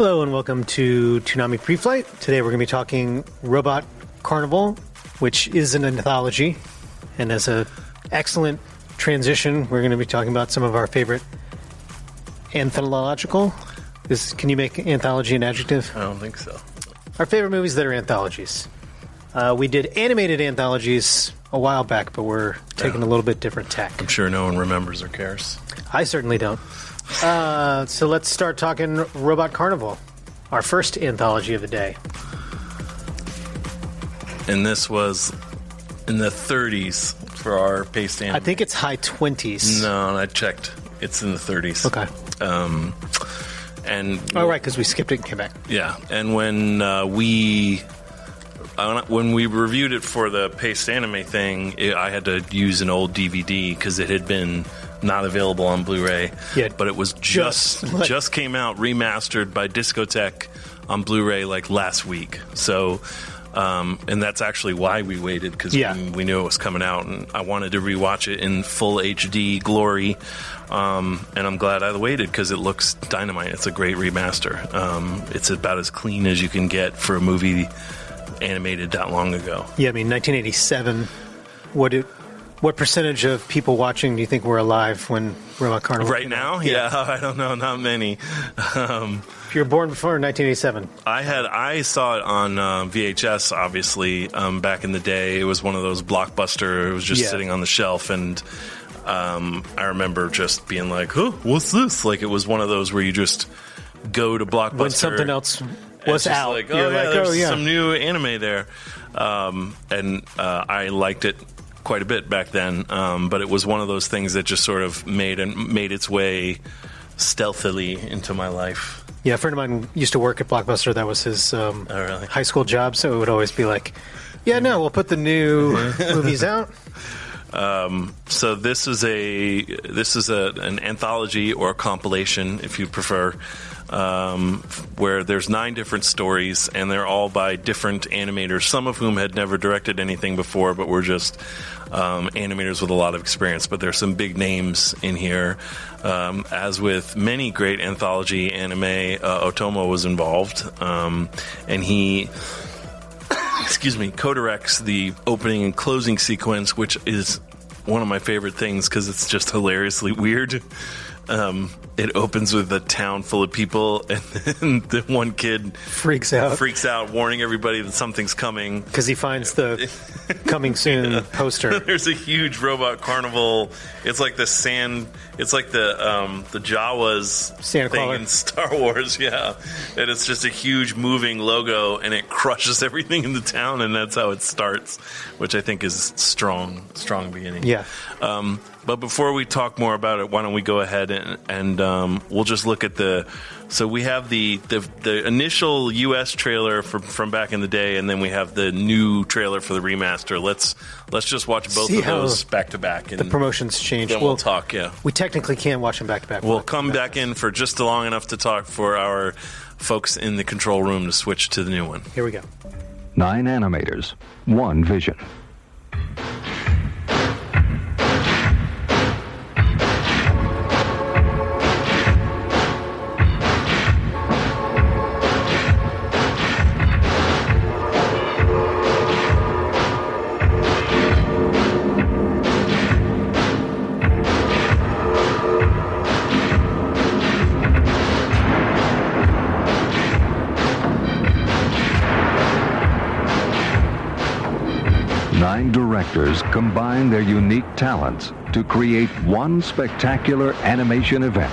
Hello and welcome to Toonami Pre-Flight. Today we're going to be talking Robot Carnival, which is an anthology, and as a excellent transition, we're going to be talking about some of our favorite anthological. Is can you make anthology an adjective? I don't think so. Our favorite movies that are anthologies. Uh, we did animated anthologies a while back, but we're taking a little bit different tack. I'm sure no one remembers or cares. I certainly don't. Uh, so let's start talking Robot Carnival, our first anthology of the day. And this was in the 30s for our paste I think it's high 20s. No, I checked. It's in the 30s. Okay. Um, and Oh, right, because we skipped it and came back. yeah, and when uh, we uh, when we reviewed it for the paste anime thing, it, I had to use an old DVD because it had been not available on Blu-ray. Yeah, but it was just just, like- just came out remastered by Discotek on Blu-ray like last week. So. Um, and that's actually why we waited because Yeah. we, we knew it was coming out, and I wanted to rewatch it in full HD glory. Um, and I'm glad I waited because it looks dynamite. It's a great remaster. Um, it's about as clean as you can get for a movie animated that long ago. Yeah, I mean, 1987. What it, what percentage of people watching do you think were alive when Robot Carnival? Right now, out? yeah, I don't know, not many. Um, If you were born before 1987, I had I saw it on uh, VHS. Obviously, um, back in the day, it was one of those blockbuster. It was just Yeah. sitting on the shelf, and um, I remember just being like, "Huh, what's this?" Like it was one of those where you just go to blockbuster when something else was out, Like, oh, yeah, like, there's oh yeah. some new anime there, um, and uh, I liked it quite a bit back then. Um, but it was one of those things that just sort of made and made its way stealthily into my life. Yeah, a friend of mine used to work at Blockbuster. That was his um, Oh, really? high school job, so it would always be like, "Yeah, no, we'll put the new movies out." So this is a this is a, an anthology or a compilation, if you prefer, um, where there's nine different stories, and they're all by different animators. Some of whom had never directed anything before, but were just um, animators with a lot of experience. But there's some big names in here. Um, as with many great anthology anime, uh, Otomo was involved, um, and he excuse me, co-directs the opening and closing sequence, which is one of my favorite things because it's just hilariously weird. Um, it opens with a town full of people, and then the one kid Freaks out freaks out, warning everybody that something's coming. because he finds the coming soon poster. There's a huge robot carnival. It's like the sand. It's like the um, the Jawas Santa thing in Star Wars. Yeah, and it's just a huge moving logo, and it crushes everything in the town, and that's how it starts, which I think is strong, strong beginning. Yeah. Um, but before we talk more about it, why don't we go ahead and, and um, we'll just look at the. So we have the, the the initial U.S. trailer from from back in the day, and then we have the new trailer for the remaster. Let's let's just watch both See of those back to back, and The promotions change. then we'll talk. Yeah, We technically can't watch them back to back. we'll come back in for just long enough to talk for our folks in the control room to switch to the new one. Here we go. Nine animators, one vision. Talents to create one spectacular animation event.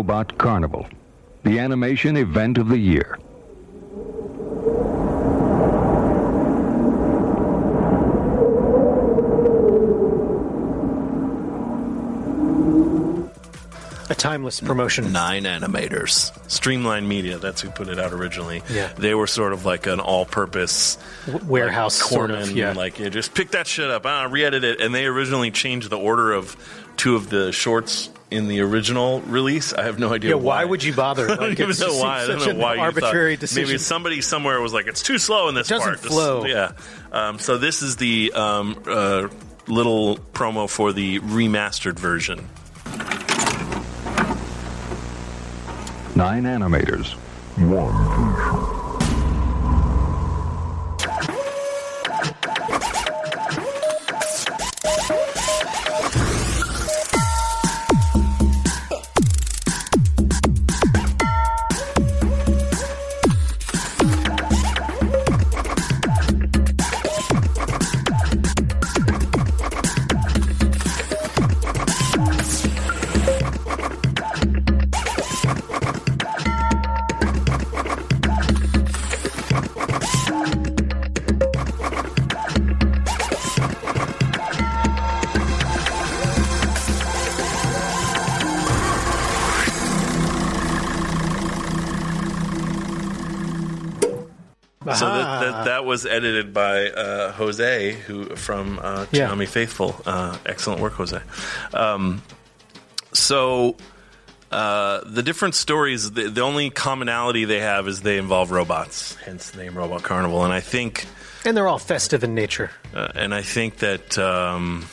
Robot Carnival, the animation event of the year. A timeless promotion. Nine animators. Streamline Media, that's who put it out originally. Yeah. They were sort of like an all purpose W- warehouse like, sort of. Yeah. like yeah, just pick that shit up, ah, re-edit it, and they originally changed the order of two of the shorts in the original release. I have no idea yeah. why. Why would you bother? I don't Like, even know just why. I don't know why arbitrary thought, decision. Maybe somebody somewhere was like, "It's too slow in this It doesn't part." This- flow. yeah. Um, so this is the um, uh, little promo for the remastered version. Nine animators, one So that, that, that was edited by uh, Jose, who from uh, Yeah. Faithful. Uh, excellent work, Jose. Um, so uh, the different stories, the, the only commonality they have is they involve robots. Hence the name Robot Carnival. And I think, and they're all festive in nature. uh, and I think that. Um,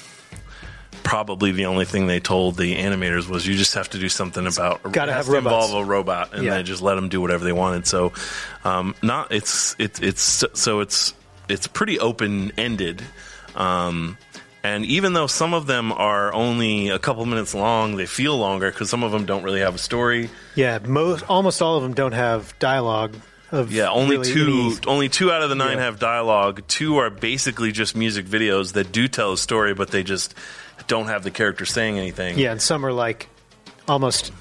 Probably the only thing they told the animators was you just have to do something about have to robots. involve a robot, and Yeah. they just let them do whatever they wanted. So, um, not it's it, it's so it's it's pretty open ended. Um, and even though some of them are only a couple minutes long, they feel longer because some of them don't really have a story. Yeah, most almost all of them don't have dialogue. Of Yeah, only really two any- only two out of the nine Yeah. have dialogue. Two are basically just music videos that do tell a story, but they just don't have the character saying anything. Yeah, and some are like almost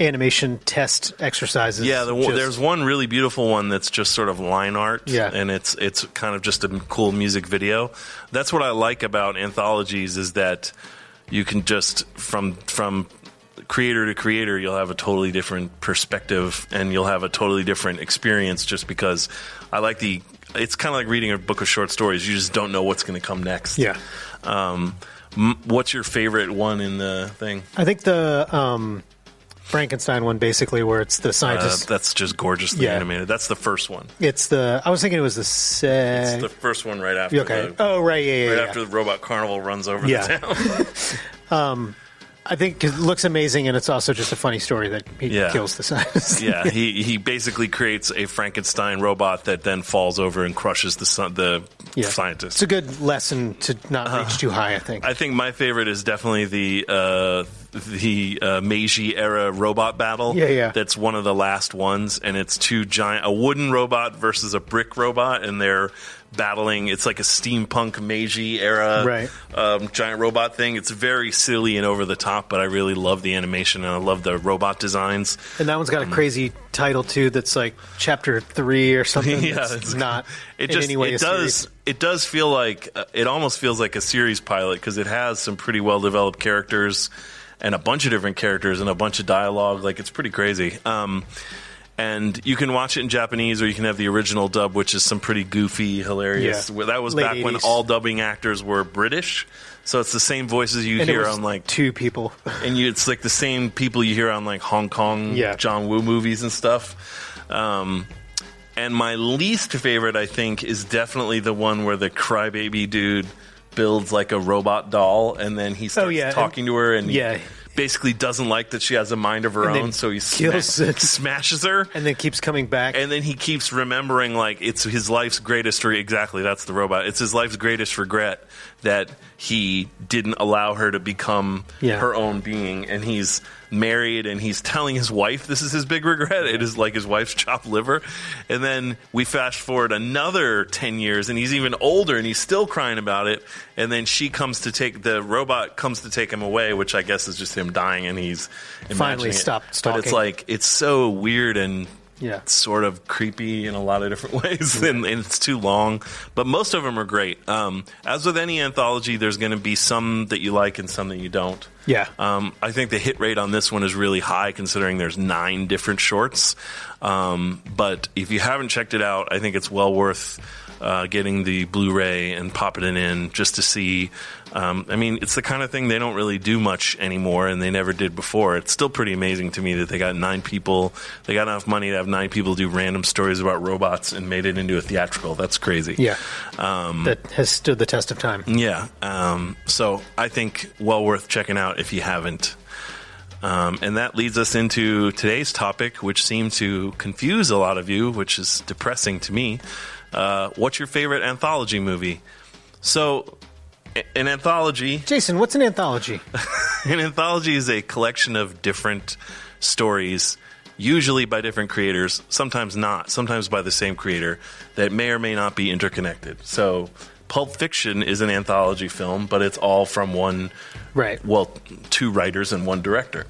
animation test exercises. Yeah, the, Just- there's one really beautiful one that's just sort of line art, Yeah. and it's it's kind of just a cool music video. That's what I like about anthologies is that you can just from from creator to creator, you'll have a totally different perspective, and you'll have a totally different experience. Just because I like the, it's kind of like reading a book of short stories. You just don't know what's going to come next. Yeah. Um, what's your favorite one in the thing? I think the um, Frankenstein one, basically, where it's the Uh, scientist. that's just gorgeously Yeah. animated. That's the first one. it's the. I was thinking it was the. Se- It's the first one right after. okay. The, oh, right. Yeah, yeah. right yeah. after the robot carnival runs over the town. I think 'cause it looks amazing, and it's also just a funny story that he Yeah. kills the scientist. yeah, he he basically creates a Frankenstein robot that then falls over and crushes the sun, the Yeah. scientist. It's a good lesson to not reach too high. I think. I think my favorite is definitely the uh, the uh, Meiji era robot battle. Yeah, yeah. That's one of the last ones, and it's two giant a wooden robot versus a brick robot, and they're battling. It's like a steampunk Meiji era Right. um, giant robot thing. It's very silly and over the top, but I really love the animation and I love the robot designs. and that one's got a crazy title too. That's like chapter three or something. yeah, it's not It in just any way it a does series. it does feel like uh, it almost feels like a series pilot because it has some pretty well developed characters and a bunch of different characters and a bunch of dialogue. Like it's pretty crazy. Um, and you can watch it in Japanese or you can have the original dub, which is some pretty goofy, hilarious. Yeah. That was Late back when all dubbing actors were British, so it's the same voices you And hear on like two people. and you, it's like the same people you hear on like Hong Kong Yeah. John Woo movies and stuff. Um, and my least favorite, I think, is definitely the one where the crybaby dude builds like a robot doll, and then he oh, starts Oh, yeah, talking to her, and he basically doesn't like that she has a mind of her And own, so he sma- smashes her. and then keeps coming back. And then he keeps remembering, like, it's his life's greatest, re- exactly, that's the robot. It's his life's greatest regret that he didn't allow her to become Yeah. her own being. And he's married and he's telling his wife this is his big regret. It is like his wife's chopped liver. And then we fast forward another 10 years and he's even older and he's still crying about it. And then she comes to take, the robot comes to take him away, which I guess is just him dying and he's Finally imagining it. stopped But it's like, it's so weird and Yeah. sort of creepy in a lot of different ways, and, and it's too long. But most of them are great. Um, as with any anthology, there's going to be some that you like and some that you don't. Yeah. Um, I think the hit rate on this one is really high, considering there's nine different shorts. Um, but if you haven't checked it out, I think it's well worth. Uh, getting the Blu-ray and popping it in just to see. Um, I mean, it's the kind of thing they don't really do much anymore, and they never did before. It's still pretty amazing to me that they got nine people. They got enough money to have nine people do random stories about robots and made it into a theatrical. That's crazy. yeah. Um, that has stood the test of time. yeah. Um, so I think well worth checking out if you haven't. Um, and that leads us into today's topic, which seemed to confuse a lot of you, which is depressing to me. Uh, what's your favorite anthology movie? So, an anthology Jason, what's an anthology? an anthology is a collection of different stories, usually by different creators, sometimes not, sometimes by the same creator, that may or may not be interconnected. So, Pulp Fiction is an anthology film, but it's all from one, Right. well, two writers and one director.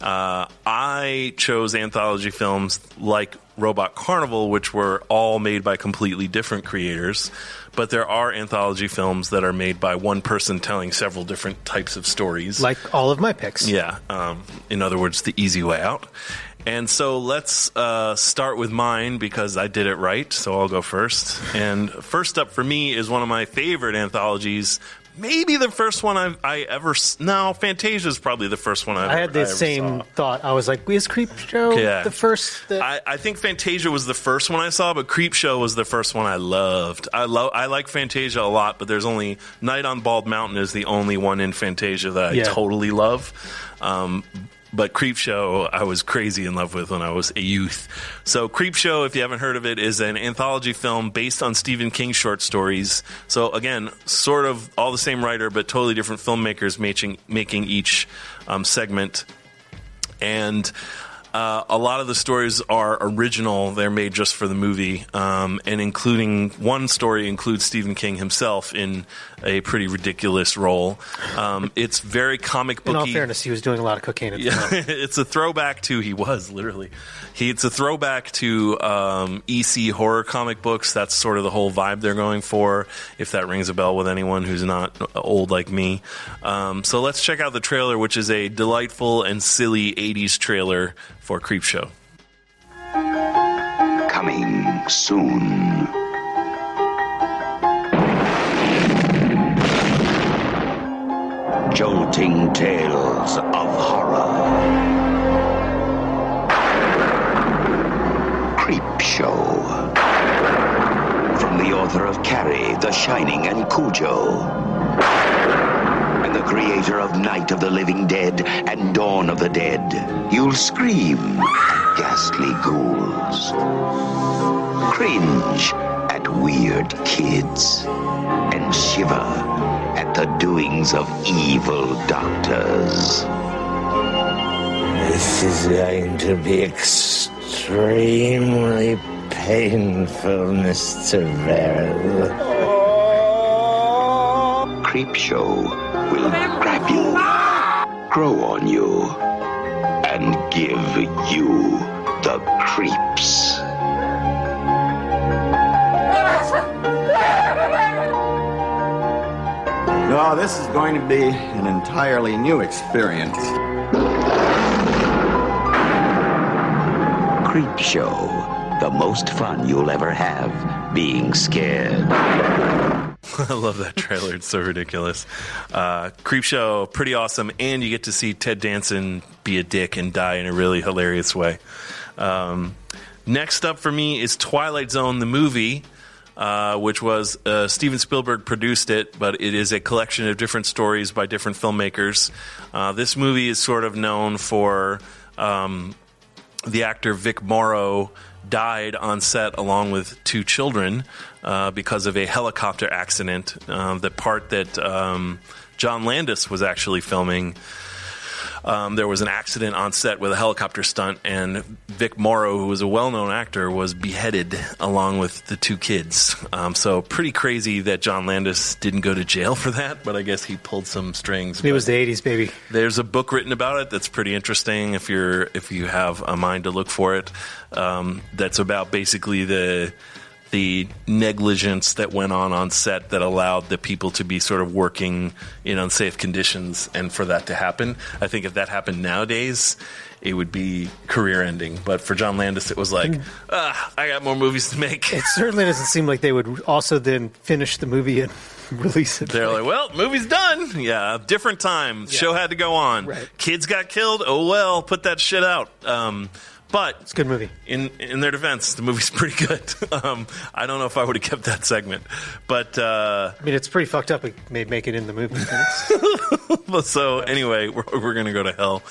Uh, I chose anthology films like Robot Carnival, which were all made by completely different creators. But there are anthology films that are made by one person telling several different types of stories. Like all of my picks. Yeah. Um, in other words, the easy way out. And so let's uh, start with mine because I did it right. So I'll go first. And first up for me is one of my favorite anthologies. Maybe the first one I've, I ever. No, Fantasia is probably the first one I've I had the same saw. thought. I was like, is Creep Show Yeah. the first? That, I, I think Fantasia was the first one I saw, but Creep Show was the first one I loved. I love I like Fantasia a lot, but there's only Night on Bald Mountain is the only one in Fantasia that I Yeah. totally love. Um, but Creep Show I was crazy in love with when I was a youth. So Creep Show, if you haven't heard of it, is an anthology film based on Stephen King short stories. So again, sort of all the same writer, but totally different filmmakers making making each um, segment and uh, a lot of the stories are original. They're made just for the movie, um, and including one story includes Stephen King himself in a pretty ridiculous role. Um, it's very comic booky. in all fairness, he was doing a lot of cocaine at the Yeah, it's a throwback to he was literally. He it's a throwback to um, EC horror comic books. That's sort of the whole vibe they're going for. If that rings a bell with anyone who's not old like me, um, so let's check out the trailer, which is a delightful and silly '80s trailer for Creepshow. Coming soon. Jolting tales of horror. Creep Show. From the author of Carrie, The Shining, and Cujo. And the creator of Night of the Living Dead and Dawn of the Dead. You'll scream at ghastly ghouls cringe at weird kids, and shiver at the doings of evil doctors. This is going to be extremely painful, Mr. Verrill. Creep Show will grab you, grow on you, and give you the creeps. No, this is going to be an entirely new experience. Creep Show. The most fun you'll ever have being scared. I love that trailer. It's so ridiculous. Uh, Creep Show, pretty awesome, and you get to see Ted Danson be a dick and die in a really hilarious way. Um, next up for me is Twilight Zone, the movie. Uh, which was uh, Steven Spielberg produced it, but it is a collection of different stories by different filmmakers. Uh, this movie is sort of known for um, the actor Vic Morrow died on set along with two children uh, because of a helicopter accident. Uh, the part that um, John Landis was actually filming. Um, there was an accident on set with a helicopter stunt, and Vic Morrow, who was a well-known actor, was beheaded along with the two kids. Um, so pretty crazy that John Landis didn't go to jail for that, but I guess he pulled some strings. It was the 80s, baby. There's a book written about it that's pretty interesting if you're if you have a mind to look for it. Um, that's about basically the the negligence that went on on set that allowed the people to be sort of working in unsafe conditions and for that to happen. I think if that happened nowadays, it would be career ending. But for John Landis, it was like, ah, I got more movies to make. It certainly doesn't seem like they would also then finish the movie and release it. They're like, well, movie's done. Yeah, different time. Show had to go on. Right. Kids got killed. Oh well, put that shit out. Um, but It's a good movie. in in their defense, the movie's pretty good. um, I don't know if I would have kept that segment, but uh, I mean, it's pretty fucked up. It may make it in the movie. so anyway, we're, we're gonna go to hell.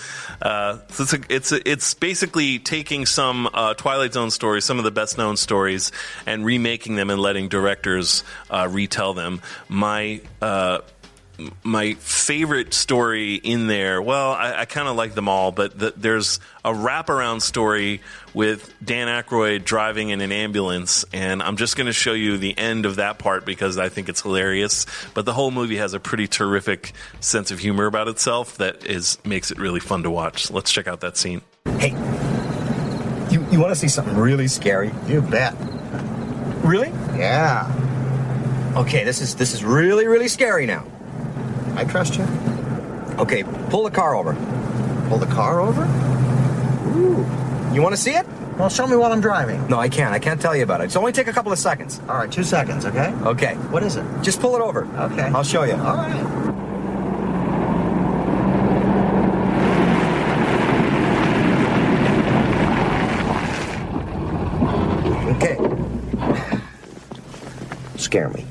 Uh, so it's a, it's a, it's basically taking some uh, Twilight Zone stories, some of the best known stories, and remaking them and letting directors uh, retell them. My uh, my favorite story in there, well, I, I kind of like them all, but the, there's a wraparound story with Dan Aykroyd driving in an ambulance, and I'm just going to show you the end of that part because I think it's hilarious. But the whole movie has a pretty terrific sense of humor about itself that is makes it really fun to watch. Let's check out that scene. Hey, you, you want to see something really scary? You bet. Really? Yeah. Okay, this is this is really really scary now. I trust you. Okay, pull the car over. Pull the car over? Ooh. You want to see it? Well, show me while I'm driving. No, I can't. I can't tell you about it. It's only take a couple of seconds. All right, two seconds, okay? Okay. What is it? Just pull it over. Okay. I'll show you. All right. Okay. Scare me.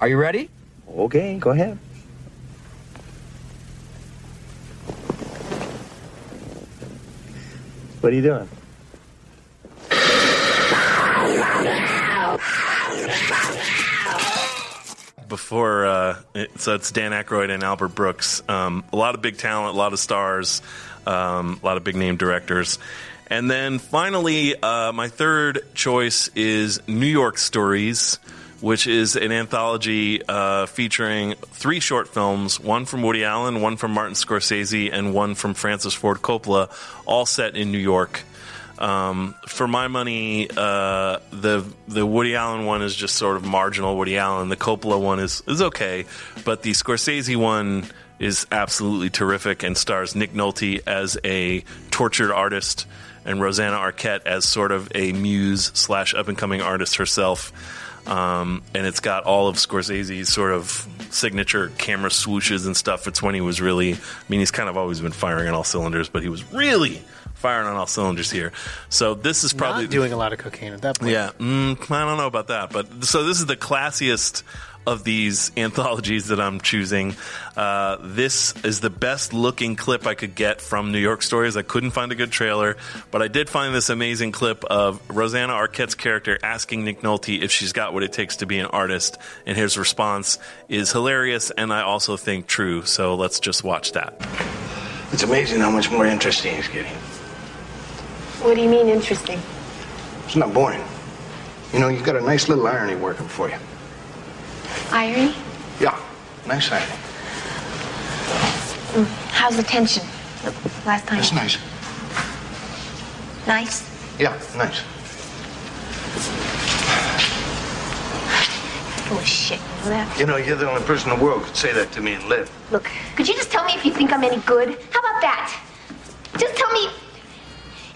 Are you ready? Okay, go ahead. What are you doing? before uh, it, so it's Dan Aykroyd and Albert Brooks. Um, a lot of big talent, a lot of stars, um, a lot of big name directors. And then finally, uh, my third choice is New York Stories, which is an anthology uh, featuring three short films one from Woody Allen, one from Martin Scorsese, and one from Francis Ford Coppola, all set in New York. Um, for my money, uh, the the Woody Allen one is just sort of marginal Woody Allen. The Coppola one is is okay, but the Scorsese one is absolutely terrific and stars Nick Nolte as a tortured artist and Rosanna Arquette as sort of a muse slash up and coming artist herself. Um, and it's got all of Scorsese's sort of signature camera swooshes and stuff. It's when he was really, I mean, he's kind of always been firing on all cylinders, but he was really firing on all cylinders here. So this is probably Not doing a lot of cocaine at that point. yeah, mm, I don't know about that, but so this is the classiest of these anthologies that I'm choosing. Uh, this is the best looking clip I could get from New York Stories. I couldn't find a good trailer, but I did find this amazing clip of Rosanna Arquette's character asking Nick Nolte if she's got what it takes to be an artist, and his response is hilarious and I also think true. So let's just watch that. It's amazing how much more interesting it's getting. What do you mean interesting? It's not boring. You know, you've got a nice little irony working for you. Irony? Yeah, nice irony. Mm, How's the tension? Last time? It's nice. Nice? Yeah, nice. Of shit, you know that? You know, you're the only person in the world could say that to me and live. Look, could you just tell me if you think I'm any good? How about that? Just tell me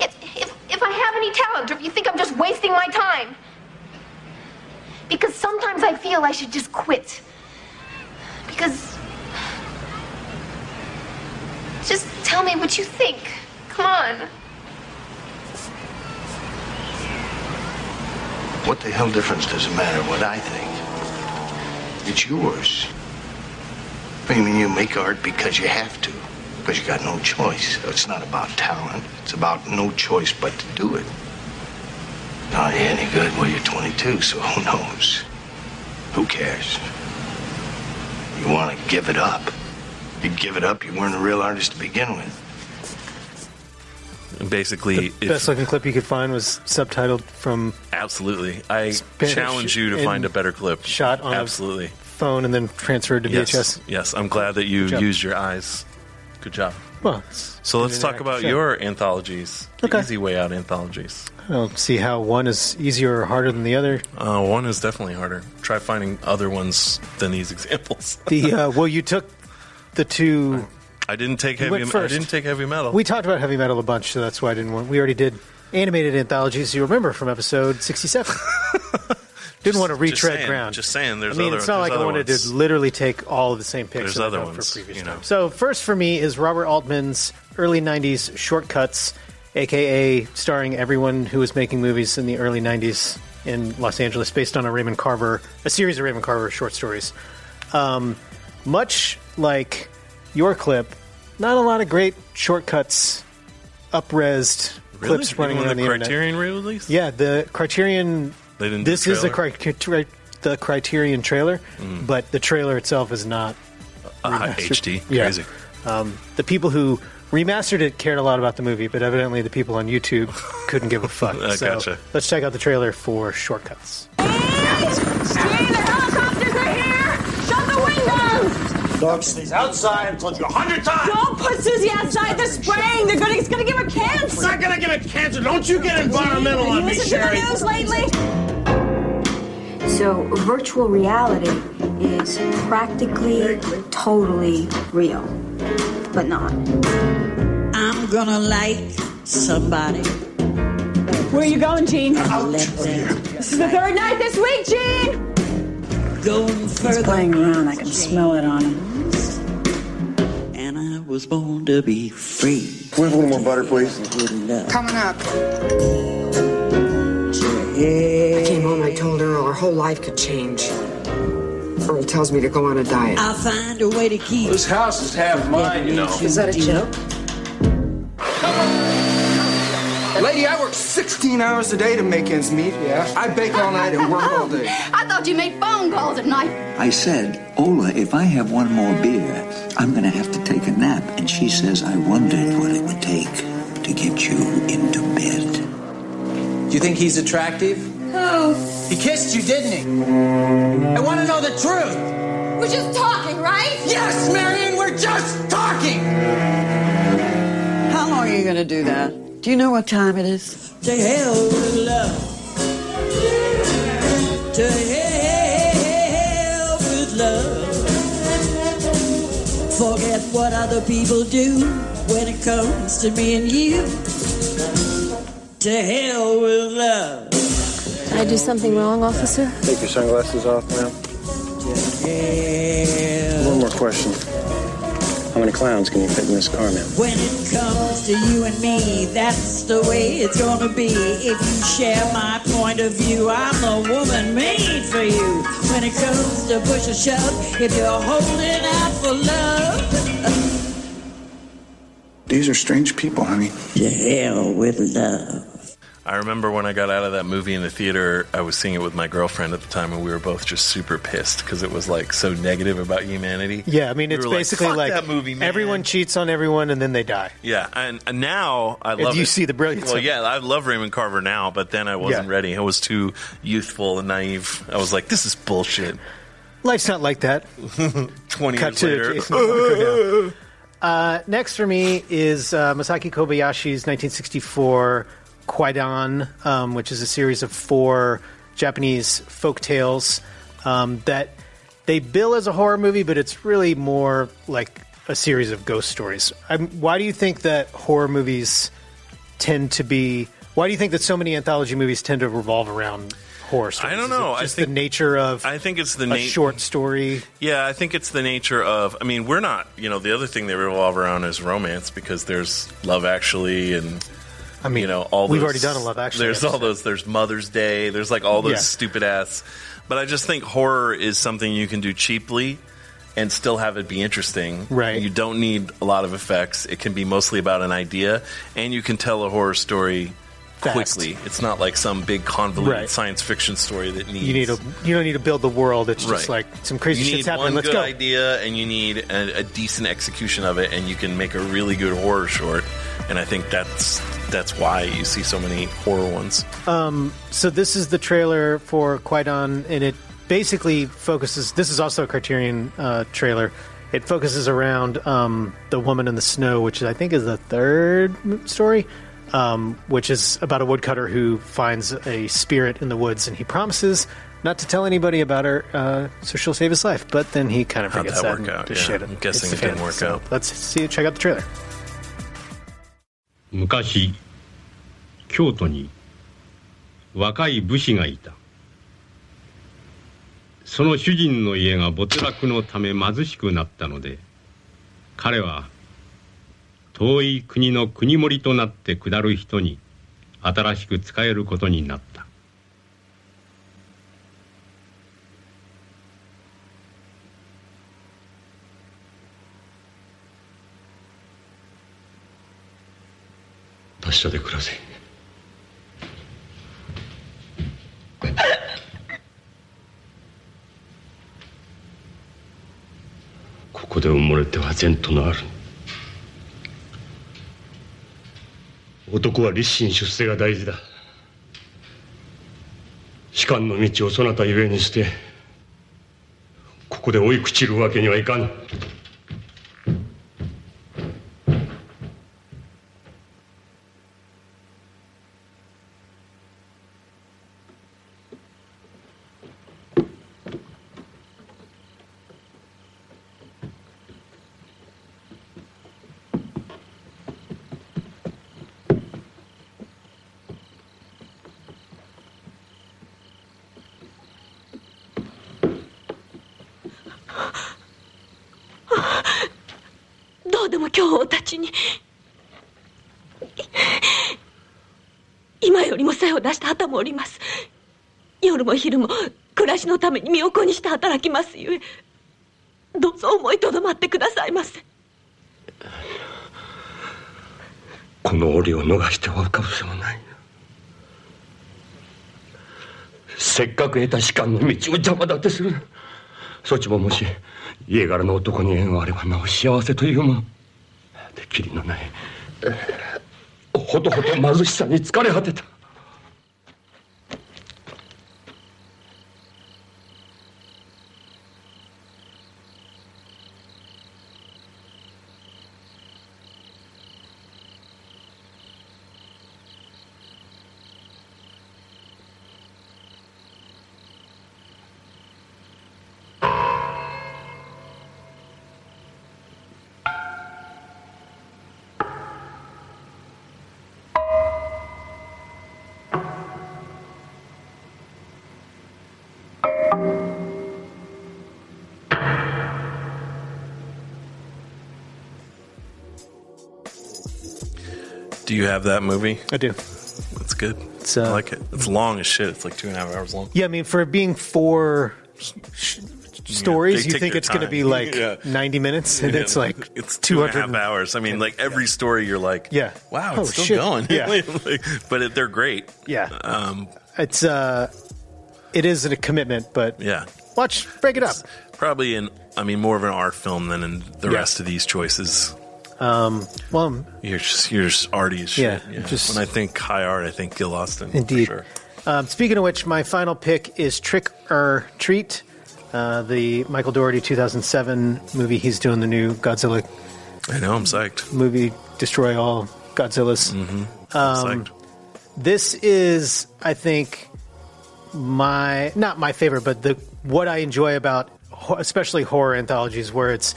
if, if, if I have any talent or if you think I'm just wasting my time. Because sometimes I feel I should just quit. Because. Just tell me what you think. Come on. What the hell difference does it matter what I think? It's yours. I mean, you make art because you have to, because you got no choice. It's not about talent. It's about no choice but to do it. Not any good. Well, you're 22, so who knows? Who cares? You want to give it up. You'd give it up, you weren't a real artist to begin with. Basically, if- Best looking clip you could find was subtitled from absolutely. I Spanish challenge you to find a better clip. shot on a absolutely. phone and then transferred to VHS. yes. I'm glad that you used your eyes. Good job. Well, So let's talk about show. your anthologies. The Okay. easy way out anthologies. I don't see how one is easier or harder than the other. Uh, one is definitely harder. Try finding other ones than these examples. The uh, well, you took the two. I didn't take heavy. went I didn't take heavy metal. We talked about heavy metal a bunch, so that's why I didn't want. We already did animated anthologies. You remember from episode sixty-seven. didn't want to just retread saying, ground. just saying, there's I mean, other- it's not like I wanted ones. to literally take all of the same picks. There's other ones, For previous you know. time. So first for me is Robert Altman's early '90s shortcuts, aka starring everyone who was making movies in the early '90s in Los Angeles, based on a Raymond Carver, a series of Raymond Carver short stories. Um, much like your clip, not a lot of great shortcuts, upresed Really? clips running Even around the the internet. Criterion release? Yeah, the Criterion. They didn't do This is the, trailer? cri- the Criterion trailer, Mm. but the trailer itself is not Uh. HD. Yeah. Crazy. Um, the people who remastered it cared a lot about the movie, but evidently the people on YouTube couldn't give a fuck. I so gotcha. let's check out the trailer for Shortcuts. Steve, the helicopters are here! Shut the windows! Dog stays outside. I've told you a hundred times. Don't put Susie outside. They're spraying. They're gonna, it's gonna give her cancer. It's not gonna give her cancer. Don't you get environmental Have on you me, listened Sherry. to the news lately? So, virtual reality is practically totally real, but not. I'm gonna like somebody. Where are you going, Gene? Let them This is the third night this week, Gene! going further. He's playing around. I can smell it on him. And was born to be free. Can we have a little more butter, please? Coming up. Yeah. I came home, I told Earl our whole life could change. Earl tells me to go on a diet. I'll find a way to keep. This house is half mine, you know. Is that a joke? 16 hours a day to make ends meet. Yeah. I bake all night and work all day. I thought you made phone calls at night. I said, Ola, if I have one more beer, I'm going to have to take a nap. And she says, I wondered what it would take to get you into bed. Do you think he's attractive? Who? He kissed you, didn't he? I want to know the truth. We're just talking, right? Yes, Marion, we're just talking. How long are you gonna do that? Do you know what time it is? To hell with love. To hell with love. Forget what other people do when it comes to me and you. To hell with love. Did I do something wrong, officer? Take your sunglasses off, ma'am. One more question. How many clowns can you fit in this car, ma'am? When it comes to you and me, that's the way it's gonna be. If you share my point of view, I'm the woman made for you. When it comes to push or shove, if you're holding out for love, These are strange people, honey. to hell with love. I remember when I got out of that movie in the theater, I was seeing it with my girlfriend at the time, and we were both just super pissed because it was like so negative about humanity. Yeah, I mean, We it's were like, basically "Fuck like, that movie, man." everyone cheats on everyone and then they die. Yeah, and, and now I love you it. see the brilliance Well, of it. yeah, I love Raymond Carver now, but then I wasn't Yeah. ready. I was too youthful and naive. I was like, "This is bullshit." Life's not like that. Twenty Cut years to later, Jason Momoa. Uh, next for me is uh, Masaki Kobayashi's 1964 Kwaidan, um, which is a series of four Japanese folk tales um, that they bill as a horror movie, but it's really more like a series of ghost stories. i why do you think that horror movies tend to be Why do you think that so many anthology movies tend to revolve around horror stories? I don't know. I Just think- the nature of I think it's the a short story. Yeah, I think it's the nature of. I mean, we're not. You know, the other thing they revolve around is romance because there's Love Actually and. I mean, you know, all we've those- already done a Love Actually There's all those. There's Mother's Day. There's like all those Yeah. stupid ass. But I just think horror is something you can do cheaply and still have it be interesting. Right. You don't need a lot of effects. It can be mostly about an idea, and you can tell a horror story Fast. quickly. It's not like some big convoluted Right. science fiction story that needs You need a you don't need to build the world. It's just Right. like some crazy shit's happening. Let's good go. idea, and you need a, a decent execution of it, and you can make a really good horror short. And I think that's that's why you see so many horror ones. Um, so this is the trailer for Kwaidan, and it basically focuses. This is also a Criterion uh, trailer. It focuses around um, the woman in the snow, which I think is the third story, um, which is about a woodcutter who finds a spirit in the woods, and he promises not to tell anybody about her, uh, so she'll save his life. But then he kind of How'd forgets that that. work out? Yeah, shit I'm guessing it didn't the fan. work So out. Let's see. Check out the trailer. 昔京都に若い武士がいた。その主人の家が没落のため貧しくなったので彼は遠い国の国盛りとなって下る人に新しく仕えることになった。達者で暮らせ。ここで埋もれては前途のある。男は立身出世が大事だ。士官の道をそなたゆえにしてここで追い朽ちるわけにはいかぬどうでも今日おたちに今よりも精を出した旗もおります夜も昼も暮らしのために身を粉にして働きますゆえどうぞ思いとどまってくださいませ。この折を逃してはかぶせもない。せっかく得た士官の道を邪魔立てする。そちももし家柄の男に縁があればなお幸せというものできりのないほとほと貧しさに疲れ果てた「Do you have that movie? I do. It's good. It's, uh, I like it. It's long as shit. It's like two and a half hours long. Yeah, I mean, for it being four sh- stories, you think it's going to be like Yeah. 90 minutes, and Yeah, it's like it's two and a 200 half hours. I mean, like every story, you're like, Yeah. wow, Oh, it's still shit. going. Yeah. Like, but it, they're great. Yeah. Um, It's uh, it is a commitment, but yeah. watch, break it up. Probably in, I mean, more of an art film than in the Yeah. rest of these choices. Um, well, You're just, you're just arty as shit. Yeah, just- when I think high art, I think Gill Austin. for Indeed. sure. Um, speaking of which, my final pick is Trick or Treat, uh, the Michael Dougherty 2007 movie. He's doing the new Godzilla I know. I'm psyched. movie, Destroy All Godzillas. Mm-hmm. Um, this is, I think, my not my favorite, but the what I enjoy about especially horror anthologies, where it's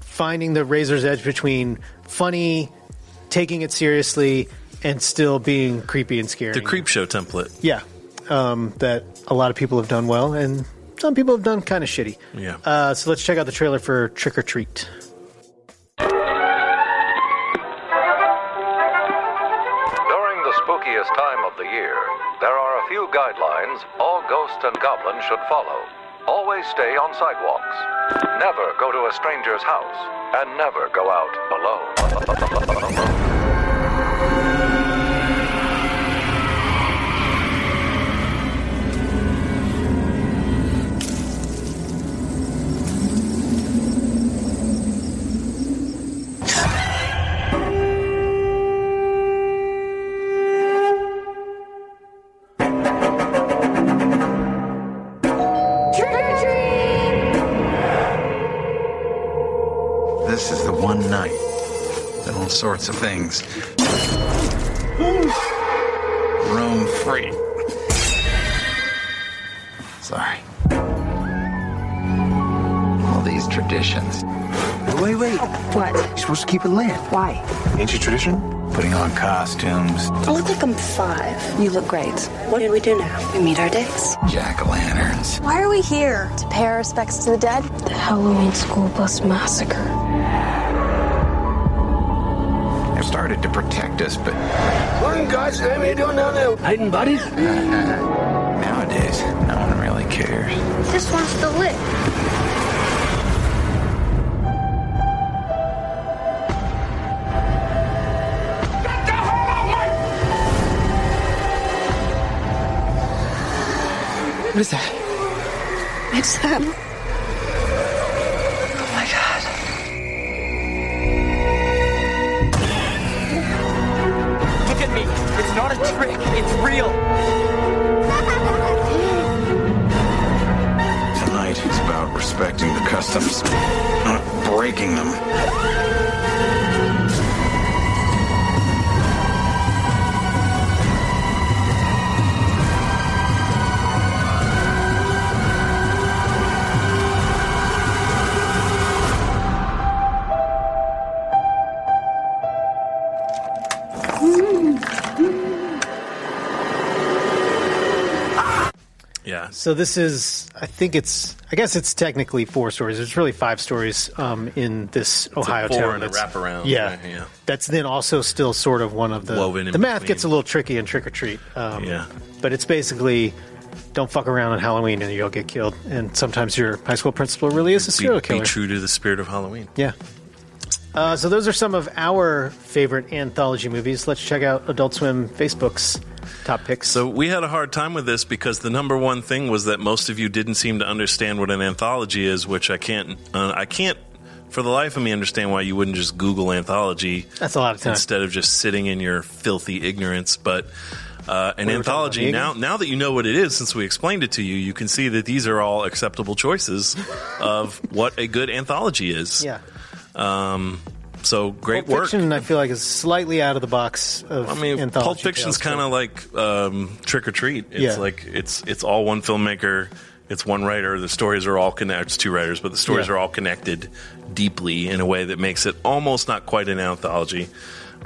finding the razor's edge between funny, taking it seriously, and still being creepy and scary. The creep show template. Yeah, um, that a lot of people have done well, and some people have done kind of shitty. Yeah. Uh, so let's check out the trailer for Trick or Treat. And goblins should follow. Always stay on sidewalks. Never go to a stranger's house. And never go out alone. sorts of things roam free. Sorry. All these traditions. Wait, wait. What? You're supposed to keep it lit. Why? Ancient tradition? Putting on costumes, I look like I'm five. You look great. What did we do now? We meet our dates. jack o' lanterns. Why are we here? To pay our respects to the dead? The Halloween school bus massacre. Protect us, but Morning, guys. Hey, what are you doing down there? Hiding buddies? nowadays, no one really cares. This one's still lit. What is that? It's them. Not a trick. It's real. Tonight is about respecting the customs, not breaking them. So this is, I think it's, I guess it's technically four stories. There's really five stories um, in this Ohio four town. and a that's- wraparound, Yeah, right, yeah. That's then also still sort of one of the. Woven in the math between. gets a little tricky in Trick or Treat. Um, Yeah. But it's basically, don't fuck around on Halloween and you'll get killed. And sometimes your high school principal really is a Be, serial be killer. true to the spirit of Halloween. Yeah. Uh, so those are some of our favorite anthology movies. Let's check out Adult Swim Facebook's top picks. So we had a hard time with this because the number one thing was that most of you didn't seem to understand what an anthology is, which I can't. Uh, I can't, for the life of me, understand why you wouldn't just Google anthology. That's a lot of time. instead of just sitting in your filthy ignorance. But uh, an We anthology now, now that you know what it is, since we explained it to you, you can see that these are all acceptable choices of what a good anthology is. Yeah. Um, so great Pulp work. Fiction, I feel like, is slightly out of the box of I mean, anthology Pulp Fiction's kind of like um, Trick or Treat. It's Yeah. like it's it's all one filmmaker, it's one writer. The stories are all connected. It's two writers, but the stories Yeah. are all connected deeply in a way that makes it almost not quite an anthology.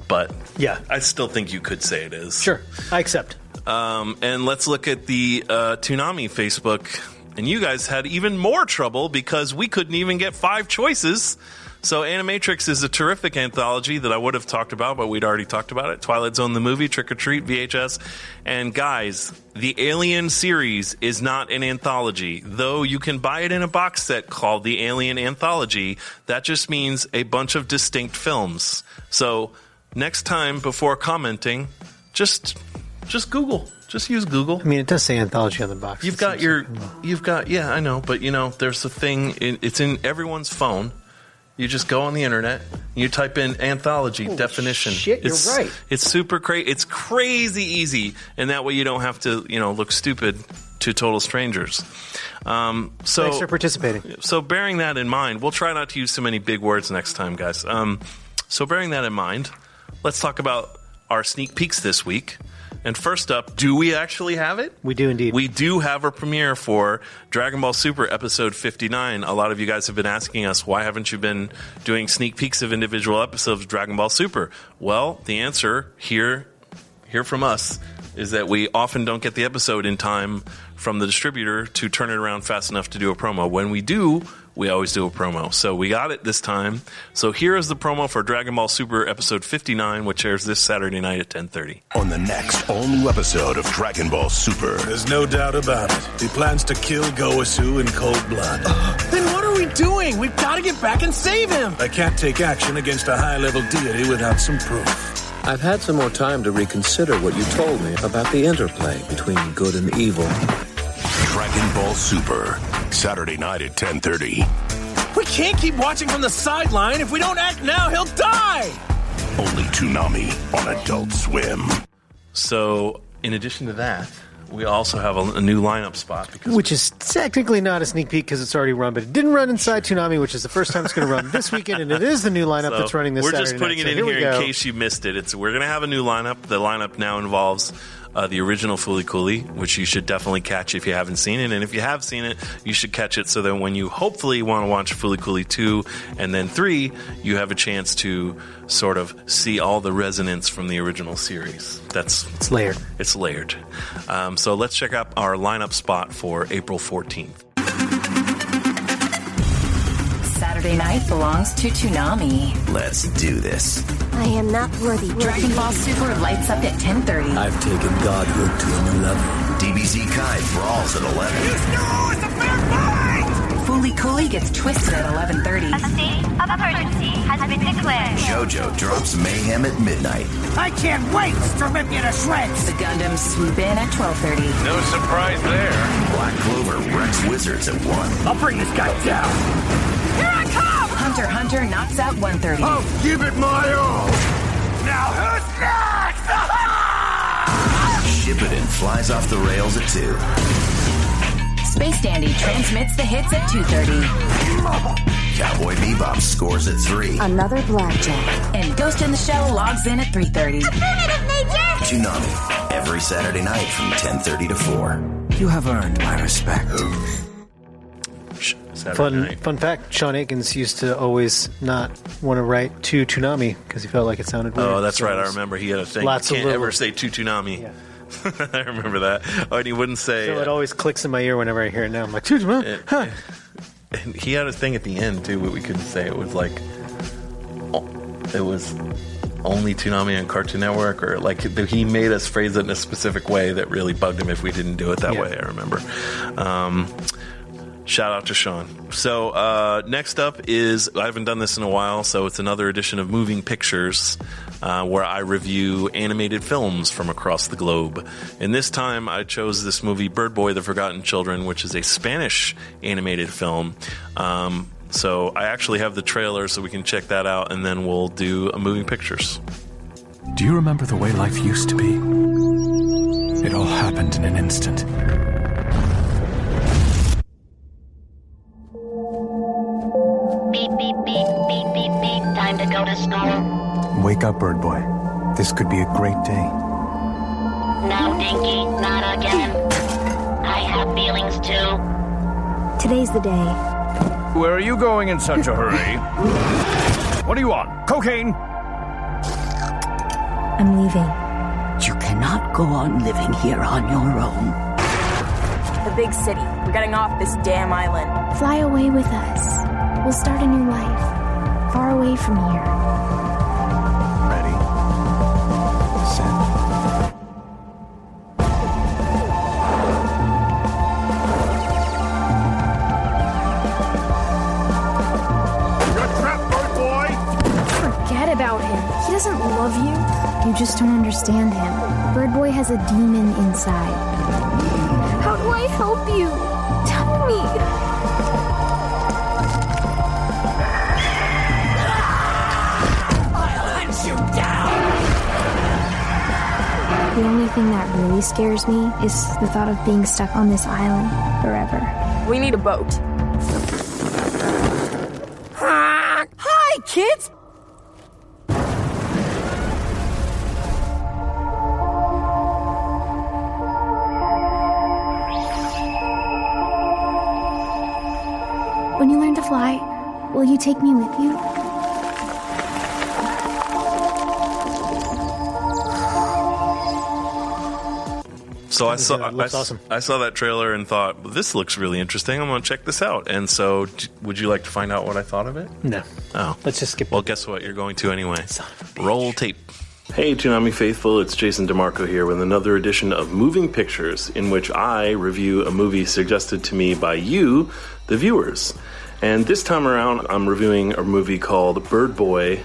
But Yeah. I still think you could say it is. Sure, I accept. Um, and let's look at the uh, Toonami Facebook. And you guys had even more trouble because we couldn't even get five choices. So Animatrix is a terrific anthology that I would have talked about, but we'd already talked about it. Twilight Zone the movie, Trick or Treat, VHS. And guys, the Alien series is not an anthology, though you can buy it in a box set called the Alien Anthology. That just means a bunch of distinct films. So next time before commenting, just just Google. Just use Google. I mean, it does say anthology on the box. You've got your, you've got, yeah, I know, but you know, there's a thing. It's in everyone's phone. You just go on the internet, you type in anthology definition. shit, you're it's, right. It's super crazy. It's crazy easy, and that way you don't have to, you know, look stupid to total strangers. Um, so Thanks for participating. so bearing that in mind, we'll try not to use so many big words next time, guys. Um, so bearing that in mind, let's talk about our sneak peeks this week. And first up, do we actually have it? We do indeed. We do have a premiere for Dragon Ball Super episode 59. A lot of you guys have been asking us, why haven't you been doing sneak peeks of individual episodes of Dragon Ball Super? Well, the answer here hear from us is that we often don't get the episode in time from the distributor to turn it around fast enough to do a promo. When we do, we always do a promo. So we got it this time. So here is the promo for Dragon Ball Super episode 59, which airs this Saturday night at 10:30. On the next all new episode of Dragon Ball Super. There's no doubt about it. He plans to kill Gowasu in cold blood. Then what are we doing? We've got to get back and save him. I can't take action against a high level deity without some proof. I've had some more time to reconsider what you told me about the interplay between good and evil. Dragon Ball Super. Saturday night at 10:30. We can't keep watching from the sideline. If we don't act now, he'll die. Only Toonami on Adult Swim. So, in addition to that, we also have a, a new lineup spot because Which is technically not a sneak peek because it's already run, but it didn't run inside Toonami, which is the first time it's going to run this weekend, and it is the new lineup So, that's running this weekend. We're Saturday just putting night. it So in we here in case you missed it. It's we're gonna have a new lineup. The lineup now involves uh, the original Fooly Cooley, which you should definitely catch if you haven't seen it, and if you have seen it, you should catch it so that when you hopefully want to watch Fooly Cooley two and then three, you have a chance to sort of see all the resonance from the original series. That's it's layered. It's layered. Um, so let's check out our lineup spot for April fourteenth. Saturday night belongs to Toonami. Let's do this. I am not worthy. Dragon Ball Super lights up at 10:30. I've taken Godhood to a new level. DBZ Kai brawls at 11. Fooly Cooley gets twisted at 11:30. A state of emergency has been declared. JoJo drops mayhem at midnight. I can't wait to rip you to shreds. The Gundams swoop in at 12:30. No surprise there. Black Clover wrecks wizards at 1. I'll bring this guy down. Here I come! Hunter Hunter knocks out 1:30. I'll give it my all. Now who's next? Shippuden flies off the rails at 2. Space Dandy transmits the hits at 2:30. Cowboy Bebop scores at 3. Another blackjack. And Ghost in the Shell logs in at 3:30. Toonami, every Saturday night from 10.30 to 4. You have earned my respect. Saturday Fun, night. fun fact: Sean Akins used to always not want to write to Toonami because he felt like it sounded weird. Oh, that's So right. I remember he had a thing. Lots you of can't little- ever say Tutunami. I remember that. Oh, and he wouldn't say. So it always clicks in my ear whenever I hear it now. I'm like, Toonami, huh? and he had a thing at the end too, but we couldn't say. It was like, oh, it was only Toonami on Cartoon Network, or like he made us phrase it in a specific way that really bugged him if we didn't do it that Yeah. way. I remember. Um, Shout out to Sean. So uh, next up is I haven't done this in a while, so it's another edition of Moving Pictures, uh, where I review animated films from across the globe. And this time I chose this movie Bird Boy: The Forgotten Children, which is a Spanish animated film. Um, so I actually have the trailer, so we can check that out, and then we'll do a Moving Pictures. Do you remember the way life used to be? It all happened in an instant. Wake up, bird boy. This could be a great day. No, Dinky, not again. I have feelings too. Today's the day. Where are you going in such a hurry? what do you want? Cocaine? I'm leaving. You cannot go on living here on your own. The big city. We're getting off this damn island. Fly away with us. We'll start a new life. Far away from here. About him. He doesn't love you. You just don't understand him. Bird Boy has a demon inside. How do I help you? Tell me. I'll hunt you down! The only thing that really scares me is the thought of being stuck on this island forever. We need a boat. Take me with you? So I saw Yeah, uh, it looks I, awesome. I saw that trailer and thought well, this looks really interesting. I'm going to check this out. And so, d- would you like to find out what I thought of it? No. Oh, let's just skip. Well, guess what? You're going to anyway. Roll tape. Hey, Toonami faithful! It's Jason DeMarco here with another edition of Moving Pictures, in which I review a movie suggested to me by you, the viewers. And this time around, I'm reviewing a movie called Bird Boy.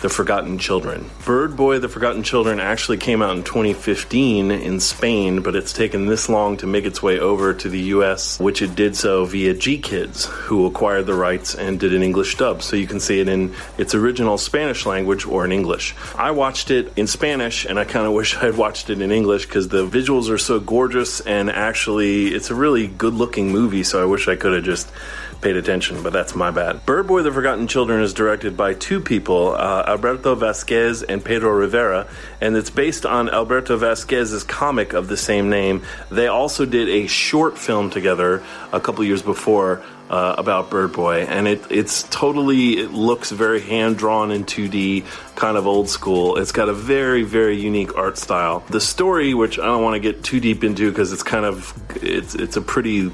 The Forgotten Children. Bird Boy The Forgotten Children actually came out in 2015 in Spain, but it's taken this long to make its way over to the US, which it did so via GKIDS, who acquired the rights and did an English dub. So you can see it in its original Spanish language or in English. I watched it in Spanish, and I kind of wish I had watched it in English because the visuals are so gorgeous, and actually, it's a really good looking movie, so I wish I could have just paid attention, but that's my bad. Bird Boy The Forgotten Children is directed by two people, uh, Alberto Vasquez and Pedro Rivero, and it's based on Alberto Vasquez's comic of the same name. They also did a short film together a couple years before. Uh, about Bird Boy, and it it's totally it looks very hand drawn in 2D, kind of old school. It's got a very very unique art style. The story, which I don't want to get too deep into because it's kind of it's it's a pretty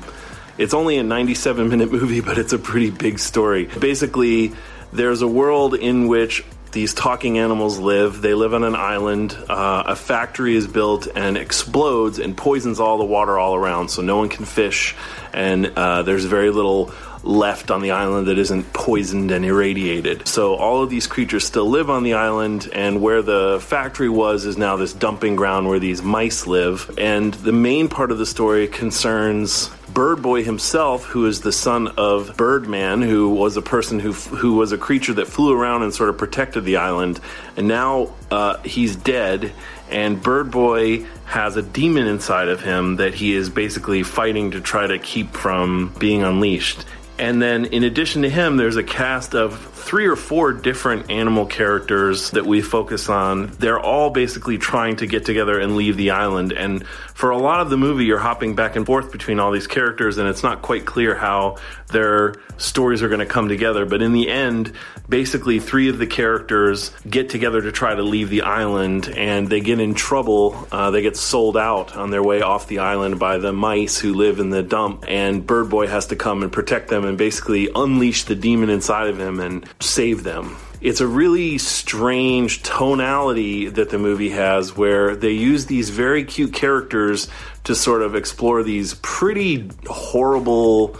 it's only a 97 minute movie, but it's a pretty big story. Basically, there's a world in which these talking animals live. They live on an island. Uh, a factory is built and explodes and poisons all the water all around, so no one can fish. And uh, there's very little left on the island that isn't poisoned and irradiated. So all of these creatures still live on the island, and where the factory was is now this dumping ground where these mice live. And the main part of the story concerns Bird Boy himself, who is the son of Birdman, who was a person who who was a creature that flew around and sort of protected the island, and now uh, he's dead. And Bird Boy has a demon inside of him that he is basically fighting to try to keep from being unleashed. And then, in addition to him, there's a cast of three or four different animal characters that we focus on. They're all basically trying to get together and leave the island. And for a lot of the movie, you're hopping back and forth between all these characters, and it's not quite clear how their stories are going to come together. But in the end, basically, three of the characters get together to try to leave the island, and they get in trouble. Uh, they get sold out on their way off the island by the mice who live in the dump, and Bird Boy has to come and protect them and basically unleash the demon inside of him and save them. It's a really strange tonality that the movie has where they use these very cute characters to sort of explore these pretty horrible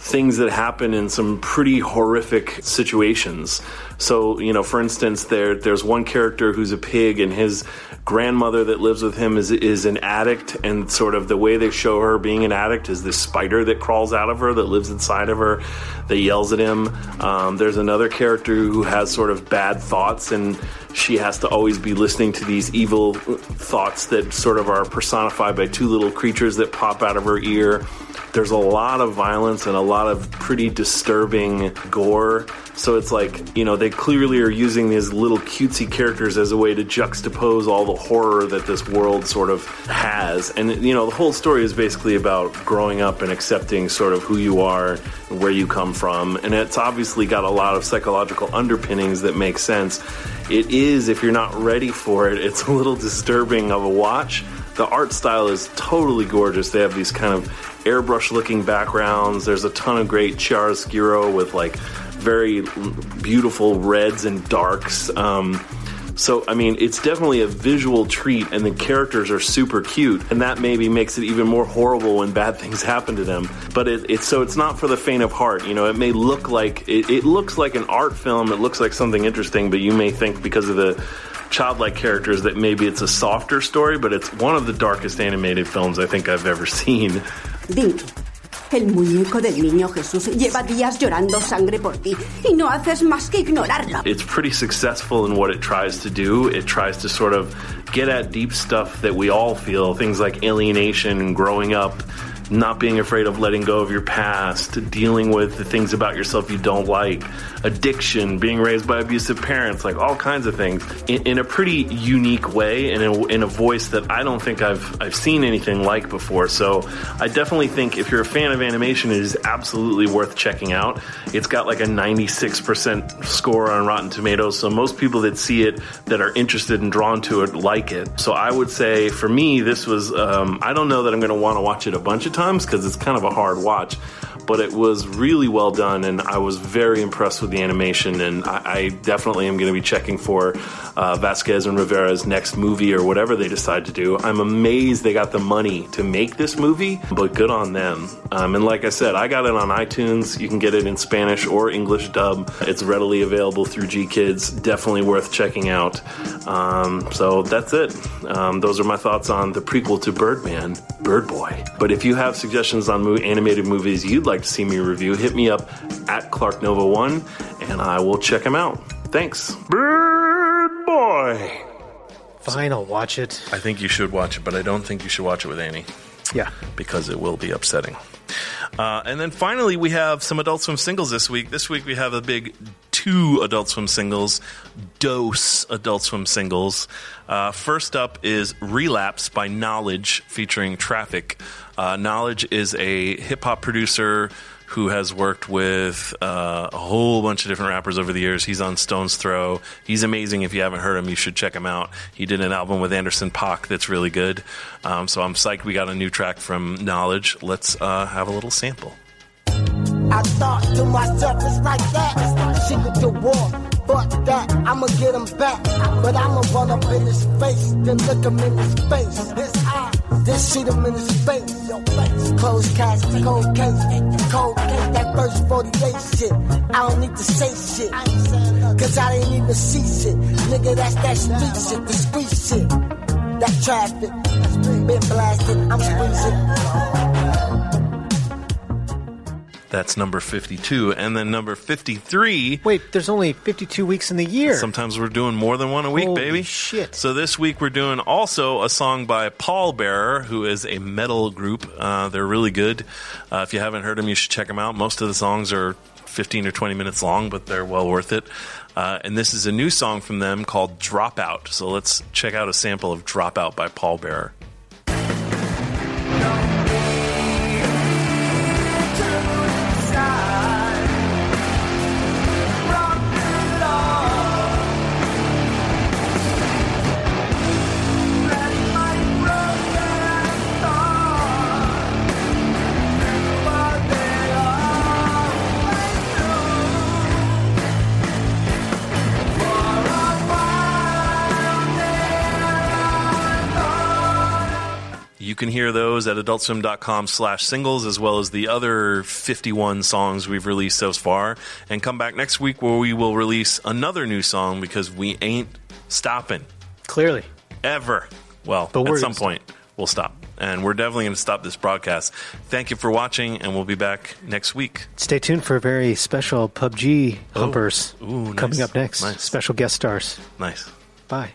things that happen in some pretty horrific situations. So, you know, for instance, there there's one character who's a pig and his grandmother that lives with him is is an addict and sort of the way they show her being an addict is this spider that crawls out of her that lives inside of her that yells at him. Um, there's another character who has sort of bad thoughts and she has to always be listening to these evil thoughts that sort of are personified by two little creatures that pop out of her ear. There's a lot of violence and a lot of pretty disturbing gore. So it's like, you know, they clearly are using these little cutesy characters as a way to juxtapose all the horror that this world sort of has. And, you know, the whole story is basically about growing up and accepting sort of who you are and where you come from. And it's obviously got a lot of psychological underpinnings that make sense. It is, if you're not ready for it, it's a little disturbing of a watch. The art style is totally gorgeous. They have these kind of airbrush looking backgrounds. There's a ton of great chiaroscuro with like very beautiful reds and darks. Um, so, I mean, it's definitely a visual treat, and the characters are super cute, and that maybe makes it even more horrible when bad things happen to them. But it, it's so it's not for the faint of heart. You know, it may look like it, it looks like an art film. It looks like something interesting, but you may think because of the childlike characters that maybe it's a softer story, but it's one of the darkest animated films I think I've ever seen. Dinky, el muñeco del niño Jesús lleva días llorando sangre por ti y no haces más que ignorarlo. It's pretty successful in what it tries to do. It tries to sort of get at deep stuff that we all feel, things like alienation growing up not being afraid of letting go of your past, dealing with the things about yourself you don't like, addiction, being raised by abusive parents, like all kinds of things in, in a pretty unique way and in, in, a voice that I don't think I've, I've seen anything like before. So I definitely think if you're a fan of animation, it is absolutely worth checking out. It's got like a 96% score on Rotten Tomatoes. So most people that see it that are interested and drawn to it like it. So I would say for me, this was, um, I don't know that I'm going to want to watch it a bunch of times because it's kind of a hard watch but it was really well done, and I was very impressed with the animation. And I, I definitely am going to be checking for uh, Vasquez and Rivero's next movie or whatever they decide to do. I'm amazed they got the money to make this movie, but good on them. Um, and like I said, I got it on iTunes. You can get it in Spanish or English dub. It's readily available through GKIDS. Definitely worth checking out. Um, so that's it. Um, those are my thoughts on the prequel to Birdman, Bird Boy. But if you have suggestions on mo- animated movies you'd like like to see me review, hit me up at ClarkNova1 and I will check them out. Thanks. Bird Boy. Fine, I'll watch it. I think you should watch it, but I don't think you should watch it with Annie. Yeah, because it will be upsetting. Uh, and then finally, we have some Adult Swim singles this week. This week we have a big two Adult Swim singles, dose Adult Swim singles. Uh, first up is Relapse by Knxwledge featuring Traffic. Uh, Knxwledge is a hip hop producer who has worked with uh, a whole bunch of different rappers over the years. He's on Stone's Throw. He's amazing. If you haven't heard him, you should check him out. He did an album with Anderson .Paak that's really good. Um, so I'm psyched we got a new track from Knxwledge. Let's uh, have a little sample. I thought to myself, it's like that. Fuck that, I'ma get him back. But I'ma run up in his face, then look him in his face. His eye, then shoot him in his face. Your. Closed cast, cold case, cold case, that first 48 shit. I don't need to say shit, cause I didn't even see shit. Nigga, that's that street shit, the street shit. That traffic, been blasted, I'm squeezing. That's number 52. And then number 53. Wait, there's only 52 weeks in the year. Sometimes we're doing more than one a week, baby. Holy baby. shit. So this week we're doing also a song by Pallbearer, who is a metal group. Uh, they're really good. Uh, if you haven't heard them, you should check them out. Most of the songs are 15 or 20 minutes long, but they're well worth it. Uh, and this is a new song from them called Dropout. So let's check out a sample of Dropout by Pallbearer. You can hear those at adultswim.com slash singles as well as the other 51 songs we've released so far. And come back next week where we will release another new song because we ain't stopping. Clearly. Ever. Well, But at some point, we'll stop. And we're definitely going to stop this broadcast. Thank you for watching, and we'll be back next week. Stay tuned for a very special PUBG Oh. humpers Ooh, coming up next. Nice. Special guest stars. Nice. Bye.